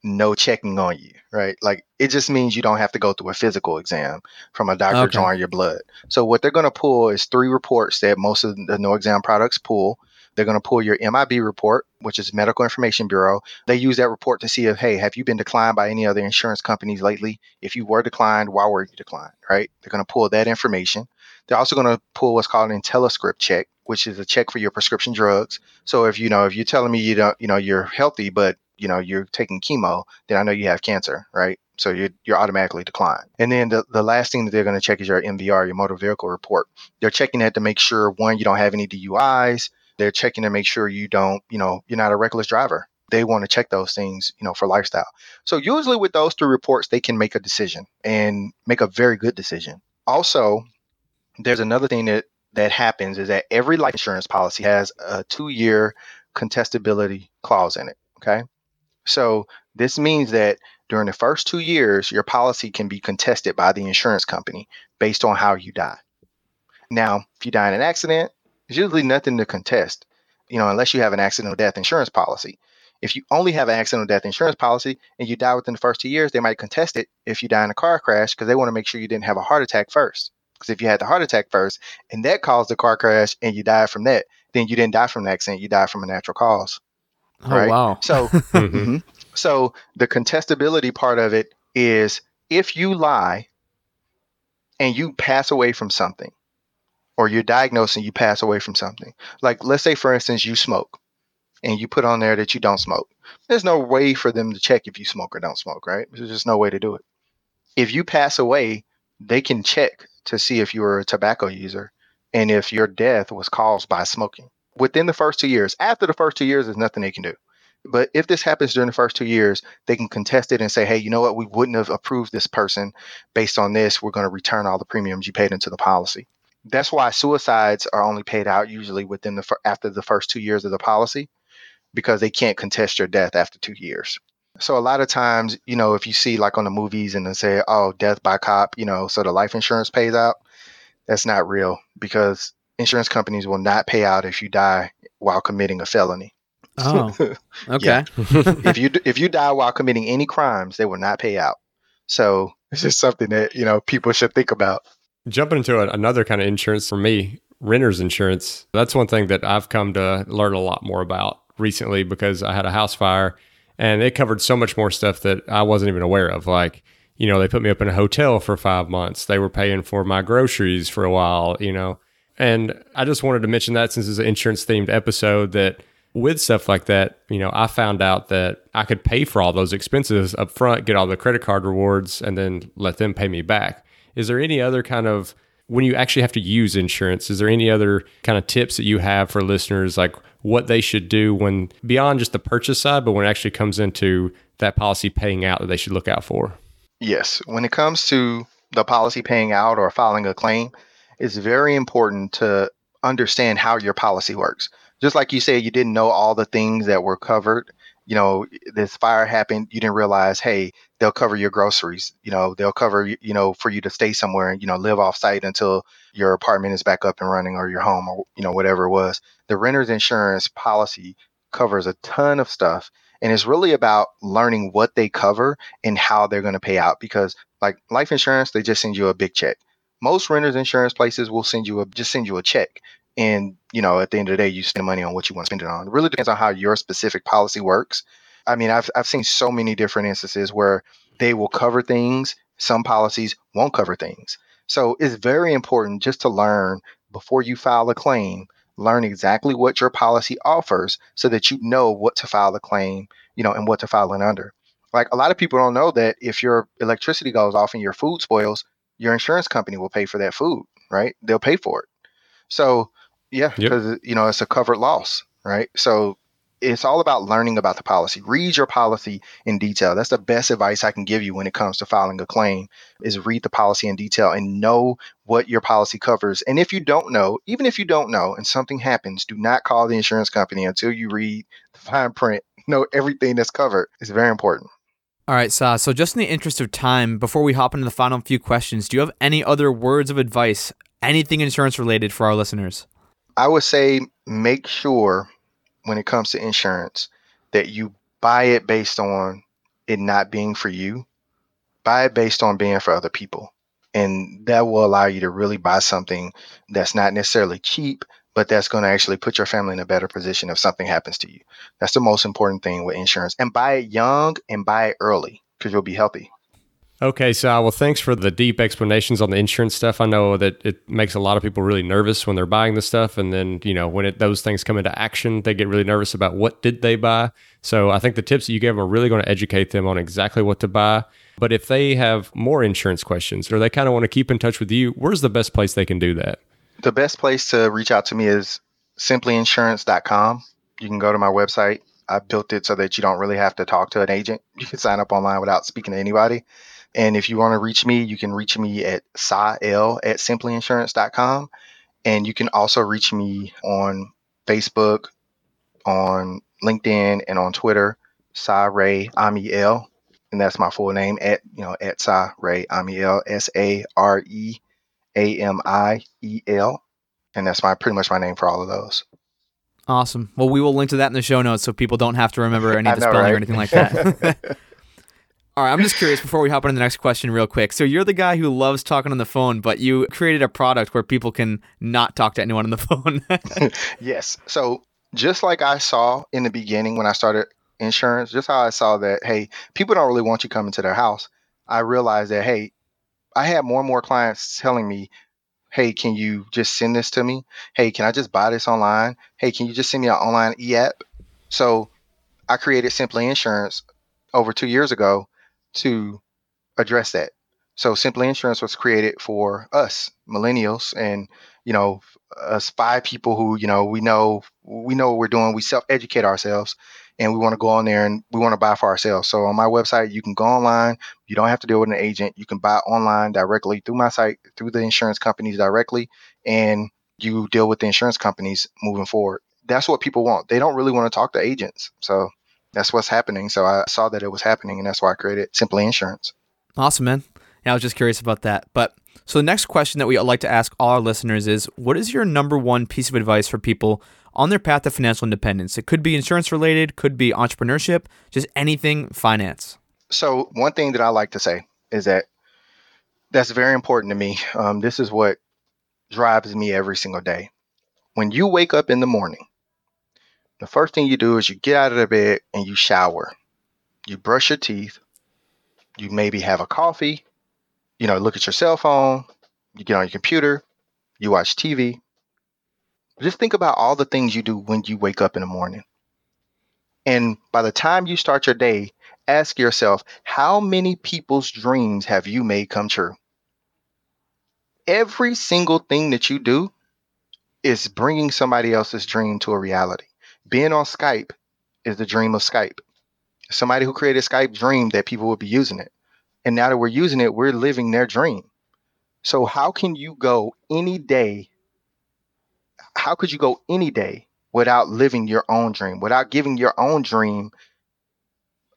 no checking on you, right? Like it just means you don't have to go through a physical exam from a doctor Okay. drawing your blood. So what they're going to pull is three reports that most of the no exam products pull. They're going to pull your MIB report, which is Medical Information Bureau. They use that report to see if, hey, have you been declined by any other insurance companies lately? If you were declined, why were you declined, right? They're going to pull that information. They're also going to pull what's called an IntelliScript check, which is a check for your prescription drugs. So if you know, if you're telling me you don't, you know, you're healthy, but you know you're taking chemo, then I know you have cancer, right? So you're you're automatically declined. And then the, the last thing that they're going to check is your MVR, your motor vehicle report. They're checking that to make sure one, you don't have any DUIs. They're checking to make sure you don't, you know, you're not a reckless driver. They want to check those things, you know, for lifestyle. So usually with those three reports, they can make a decision and make a very good decision. Also, there's another thing that that happens is that every life insurance policy has a two-year contestability clause in it. Okay. So this means that during the first two years, your policy can be contested by the insurance company based on how you die. Now, if you die in an accident, there's usually nothing to contest, you know, unless you have an accidental death insurance policy. If you only have an accidental death insurance policy and you die within the first two years, they might contest it if you die in a car crash because they want to make sure you didn't have a heart attack first. Because if you had the heart attack first and that caused the car crash and you died from that, then you didn't die from an accident, you died from a natural cause. Oh Right. wow. So Mhm. Mhm. So the contestability part of it is if you lie and you pass away from something, or you're diagnosed and you pass away from something. Like let's say for instance you smoke and you put on there that you don't smoke. There's no way for them to check if you smoke or don't smoke, right? There's just no way to do it. If you pass away, they can check to see if you were a tobacco user and if your death was caused by smoking. Within the first two years, after the first two years, there's nothing they can do. But if this happens during the first two years, they can contest it and say, hey, you know what? We wouldn't have approved this person based on this. We're going to return all the premiums you paid into the policy. That's why suicides are only paid out usually within the after the first two years of the policy, because they can't contest your death after two years. So a lot of times, you know, if you see like on the movies and they say, "Oh, death by cop," you know, so the life insurance pays out. That's not real because insurance companies will not pay out if you die while committing a felony. Oh. Okay. If you if you die while committing any crimes, they will not pay out. So it's just something that you know people should think about. Jumping into a, another kind of insurance for me, renter's insurance. That's one thing that I've come to learn a lot more about recently because I had a house fire and it covered so much more stuff that I wasn't even aware of. Like, you know, they put me up in a hotel for five months. They were paying for my groceries for a while, you know. And I just wanted to mention that since it's an insurance themed episode that with stuff like that, you know, I found out that I could pay for all those expenses up front, get all the credit card rewards, and then let them pay me back. Is there any other kind of when you actually have to use insurance, is there any other kind of tips that you have for listeners, like what they should do when beyond just the purchase side, but when it actually comes into that policy paying out that they should look out for? Yes, when it comes to the policy paying out or filing a claim, it's very important to understand how your policy works. Just like you said, you didn't know all the things that were covered. You know, this fire happened, you didn't realize, hey, they'll cover your groceries. You know, they'll cover, you know, for you to stay somewhere and, you know, live off site until your apartment is back up and running or your home or, you know, whatever it was. The renter's insurance policy covers a ton of stuff. And it's really about learning what they cover and how they're going to pay out because like life insurance they just send you a big check most renters insurance places will send you a just send you a check. And, you know, at the end of the day, you spend money on what you want to spend it on. It really depends on how your specific policy works. I mean, I've, I've seen so many different instances where they will cover things, some policies won't cover things. So it's very important just to learn before you file a claim, learn exactly what your policy offers so that you know what to file a claim, you know, and what to file it under. Like a lot of people don't know that if your electricity goes off and your food spoils, your insurance company will pay for that food, right? They'll pay for it. So, yeah, because yep. you know it's a covered loss, right? So it's all about learning about the policy. Read your policy in detail. That's the best advice I can give you when it comes to filing a claim is read the policy in detail and know what your policy covers. And if you don't know, even if you don't know and something happens, do not call the insurance company until you read the fine print, know everything that's covered. It's very important. All right, Sa. So, just in the interest of time, before we hop into the final few questions, do you have any other words of advice, anything insurance related for our listeners? I would say make sure when it comes to insurance that you buy it based on it not being for you. Buy it based on being for other people. And that will allow you to really buy something that's not necessarily cheap, but that's going to actually put your family in a better position if something happens to you. That's the most important thing with insurance. And buy it young and buy it early because you'll be healthy. Okay, so well, thanks for the deep explanations on the insurance stuff. I know that it makes a lot of people really nervous when they're buying the stuff, and then you know when it, those things come into action, they get really nervous about what did they buy. So I think the tips that you gave them are really going to educate them on exactly what to buy. But if they have more insurance questions or they kind of want to keep in touch with you, where's the best place they can do that? The best place to reach out to me is simplyinsurance.com. You can go to my website. I built it so that you don't really have to talk to an agent. You can sign up online without speaking to anybody. And if you want to reach me, you can reach me at L at simplyinsurance.com. And you can also reach me on Facebook, on LinkedIn, and on Twitter, Sa Ray Amiel. And that's my full name at, you know, at Sa Ray Amiel, S A R E A M I E L. And that's my pretty much my name for all of those. Awesome. Well, we will link to that in the show notes so people don't have to remember any of the spelling right? or anything like that. All right, I'm just curious before we hop on to the next question, real quick. So you're the guy who loves talking on the phone, but you created a product where people can not talk to anyone on the phone. yes. So just like I saw in the beginning when I started insurance, just how I saw that, hey, people don't really want you coming to their house. I realized that, hey, I had more and more clients telling me, hey, can you just send this to me? Hey, can I just buy this online? Hey, can you just send me an online e app? So I created Simply Insurance over two years ago to address that. So Simply Insurance was created for us millennials and you know us five people who you know we know we know what we're doing. We self educate ourselves and we want to go on there and we want to buy for ourselves. So on my website, you can go online. You don't have to deal with an agent. You can buy online directly through my site, through the insurance companies directly, and you deal with the insurance companies moving forward. That's what people want. They don't really want to talk to agents. So that's what's happening. So I saw that it was happening, and that's why I created Simply Insurance. Awesome, man. Yeah, I was just curious about that. But so the next question that we like to ask all our listeners is what is your number one piece of advice for people on their path to financial independence? It could be insurance related, could be entrepreneurship, just anything finance. So, one thing that I like to say is that that's very important to me. Um, this is what drives me every single day. When you wake up in the morning, the first thing you do is you get out of the bed and you shower. You brush your teeth. You maybe have a coffee. You know, look at your cell phone. You get on your computer. You watch TV. Just think about all the things you do when you wake up in the morning. And by the time you start your day, ask yourself how many people's dreams have you made come true? Every single thing that you do is bringing somebody else's dream to a reality being on Skype is the dream of Skype. Somebody who created Skype dreamed that people would be using it. And now that we're using it, we're living their dream. So, how can you go any day? How could you go any day without living your own dream, without giving your own dream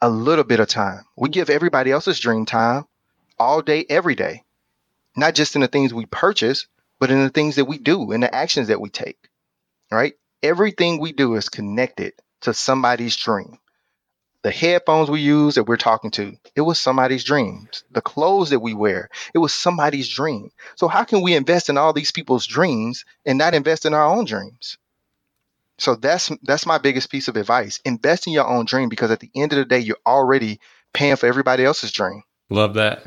a little bit of time? We give everybody else's dream time all day, every day, not just in the things we purchase, but in the things that we do, in the actions that we take, right? everything we do is connected to somebody's dream. The headphones we use that we're talking to, it was somebody's dreams. The clothes that we wear, it was somebody's dream. So how can we invest in all these people's dreams and not invest in our own dreams? So that's that's my biggest piece of advice. Invest in your own dream because at the end of the day, you're already paying for everybody else's dream. Love that.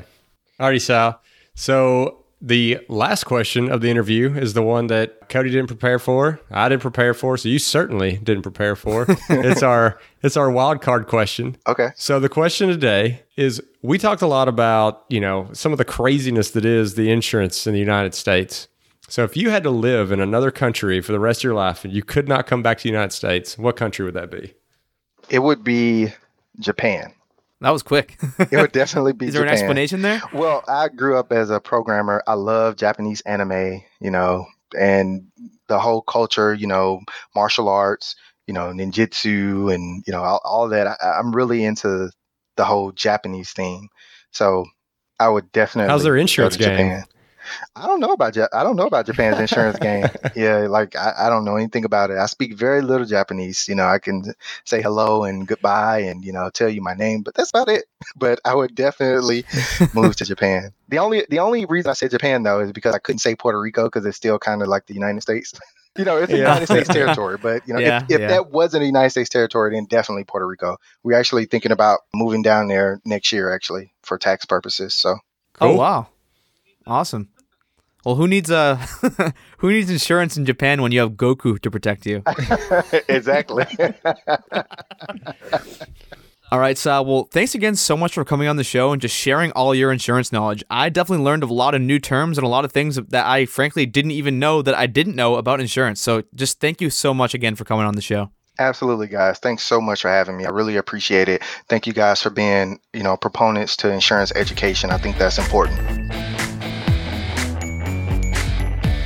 Alrighty, Sal. So the last question of the interview is the one that Cody didn't prepare for. I didn't prepare for, so you certainly didn't prepare for. it's our it's our wild card question. Okay. So the question today is we talked a lot about, you know, some of the craziness that is the insurance in the United States. So if you had to live in another country for the rest of your life and you could not come back to the United States, what country would that be? It would be Japan. That was quick. It would definitely be Is there Japan. an explanation there? Well, I grew up as a programmer. I love Japanese anime, you know, and the whole culture, you know, martial arts, you know, ninjutsu, and you know, all, all that. I, I'm really into the whole Japanese theme. So I would definitely. How's their go to insurance game? Japan. I don't know about Ja- I don't know about Japan's insurance game. Yeah, like I, I don't know anything about it. I speak very little Japanese. You know, I can say hello and goodbye and you know tell you my name, but that's about it. But I would definitely move to Japan. The only the only reason I said Japan though is because I couldn't say Puerto Rico because it's still kind of like the United States. you know, it's a Yeah. United States territory, but you know, Yeah, if, if yeah. that wasn't a United States territory, then definitely Puerto Rico. We're actually thinking about moving down there next year, actually, for tax purposes. So Oh wow, awesome. Well, who needs uh who needs insurance in Japan when you have Goku to protect you? exactly. All right, Sal. Well, thanks again so much for coming on the show and just sharing all your insurance knowledge. I definitely learned a lot of new terms and a lot of things that I frankly didn't even know that I didn't know about insurance. So, just thank you so much again for coming on the show. Absolutely, guys. Thanks so much for having me. I really appreciate it. Thank you guys for being, you know, proponents to insurance education. I think that's important.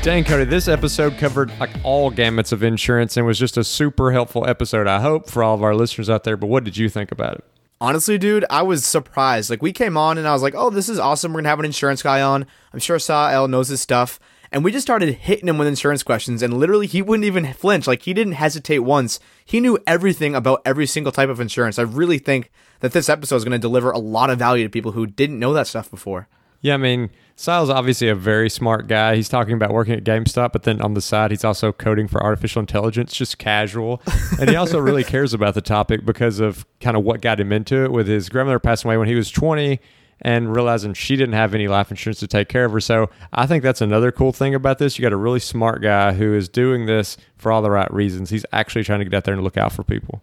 Dang, Cody, this episode covered like all gamuts of insurance and was just a super helpful episode, I hope, for all of our listeners out there. But what did you think about it? Honestly, dude, I was surprised. Like, we came on and I was like, oh, this is awesome. We're going to have an insurance guy on. I'm sure Sal knows his stuff. And we just started hitting him with insurance questions, and literally, he wouldn't even flinch. Like, he didn't hesitate once. He knew everything about every single type of insurance. I really think that this episode is going to deliver a lot of value to people who didn't know that stuff before. Yeah, I mean, Sa El's obviously a very smart guy. He's talking about working at GameStop, but then on the side, he's also coding for artificial intelligence, just casual. and he also really cares about the topic because of kind of what got him into it with his grandmother passing away when he was 20 and realizing she didn't have any life insurance to take care of her. So I think that's another cool thing about this. You got a really smart guy who is doing this for all the right reasons. He's actually trying to get out there and look out for people.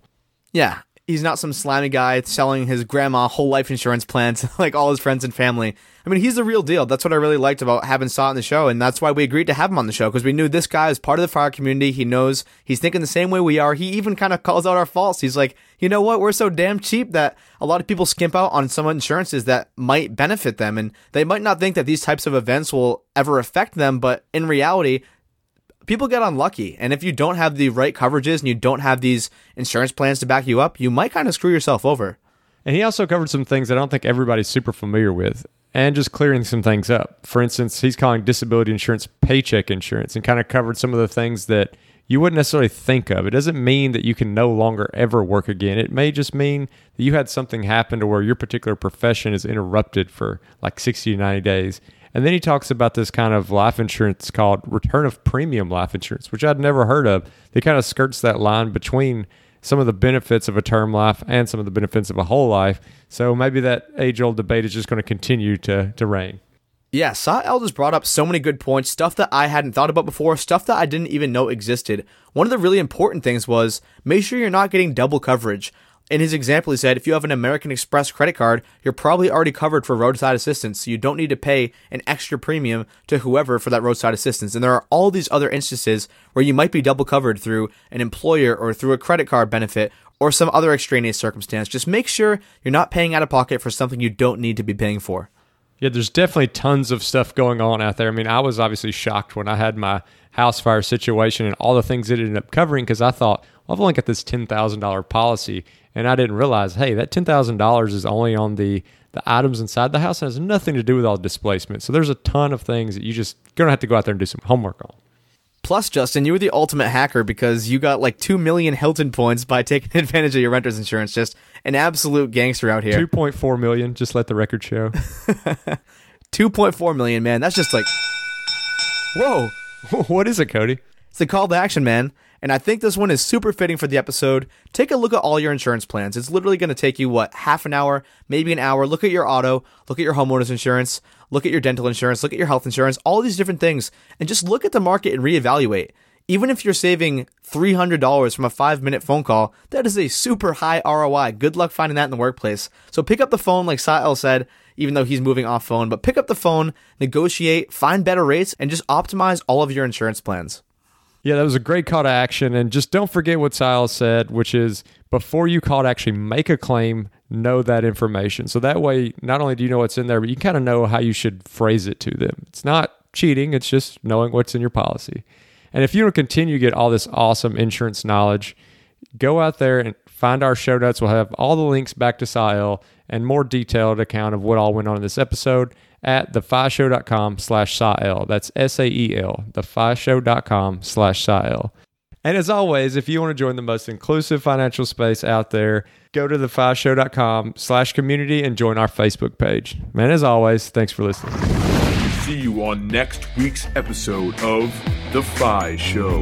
Yeah, he's not some slimy guy selling his grandma whole life insurance plans like all his friends and family. I mean, he's the real deal. That's what I really liked about having Saw on the show, and that's why we agreed to have him on the show because we knew this guy is part of the fire community. He knows he's thinking the same way we are. He even kind of calls out our faults. He's like, you know what? We're so damn cheap that a lot of people skimp out on some insurances that might benefit them, and they might not think that these types of events will ever affect them, but in reality, people get unlucky. And if you don't have the right coverages and you don't have these insurance plans to back you up, you might kind of screw yourself over. And he also covered some things that I don't think everybody's super familiar with and just clearing some things up. For instance, he's calling disability insurance paycheck insurance and kind of covered some of the things that you wouldn't necessarily think of. It doesn't mean that you can no longer ever work again. It may just mean that you had something happen to where your particular profession is interrupted for like 60 to 90 days. And then he talks about this kind of life insurance called return of premium life insurance, which I'd never heard of. It kind of skirts that line between some of the benefits of a term life and some of the benefits of a whole life. So maybe that age old debate is just going to continue to, to reign. Yeah, Sa El just brought up so many good points, stuff that I hadn't thought about before, stuff that I didn't even know existed. One of the really important things was make sure you're not getting double coverage. In his example, he said if you have an American Express credit card, you're probably already covered for roadside assistance, so you don't need to pay an extra premium to whoever for that roadside assistance. And there are all these other instances where you might be double covered through an employer or through a credit card benefit or some other extraneous circumstance. Just make sure you're not paying out of pocket for something you don't need to be paying for. Yeah, there's definitely tons of stuff going on out there. I mean, I was obviously shocked when I had my house fire situation and all the things it ended up covering because I thought, well, I've only got this $10,000 policy. And I didn't realize, hey, that $10,000 is only on the, the items inside the house and has nothing to do with all the displacement. So there's a ton of things that you just going to have to go out there and do some homework on. Plus, Justin, you were the ultimate hacker because you got like 2 million Hilton points by taking advantage of your renter's insurance just an absolute gangster out here. 2.4 million, just let the record show. 2.4 million, man. That's just like, whoa. what is it, Cody? It's a call to action, man. And I think this one is super fitting for the episode. Take a look at all your insurance plans. It's literally going to take you, what, half an hour, maybe an hour. Look at your auto, look at your homeowner's insurance, look at your dental insurance, look at your health insurance, all these different things, and just look at the market and reevaluate. Even if you're saving $300 from a five minute phone call, that is a super high ROI. Good luck finding that in the workplace. So pick up the phone, like Sa El said, even though he's moving off phone, but pick up the phone, negotiate, find better rates, and just optimize all of your insurance plans. Yeah, that was a great call to action. And just don't forget what Silas said, which is before you call to actually make a claim, know that information. So that way, not only do you know what's in there, but you kind of know how you should phrase it to them. It's not cheating, it's just knowing what's in your policy. And if you want to continue to get all this awesome insurance knowledge, go out there and find our show notes. We'll have all the links back to Sa El and more detailed account of what all went on in this episode at thefishow.com slash Sa El. That's S-A-E-L, thefishow.com slash Sa El. And as always, if you want to join the most inclusive financial space out there, go to thefishow.com slash community and join our Facebook page. And as always, thanks for listening. See you on next week's episode of The Fi Show.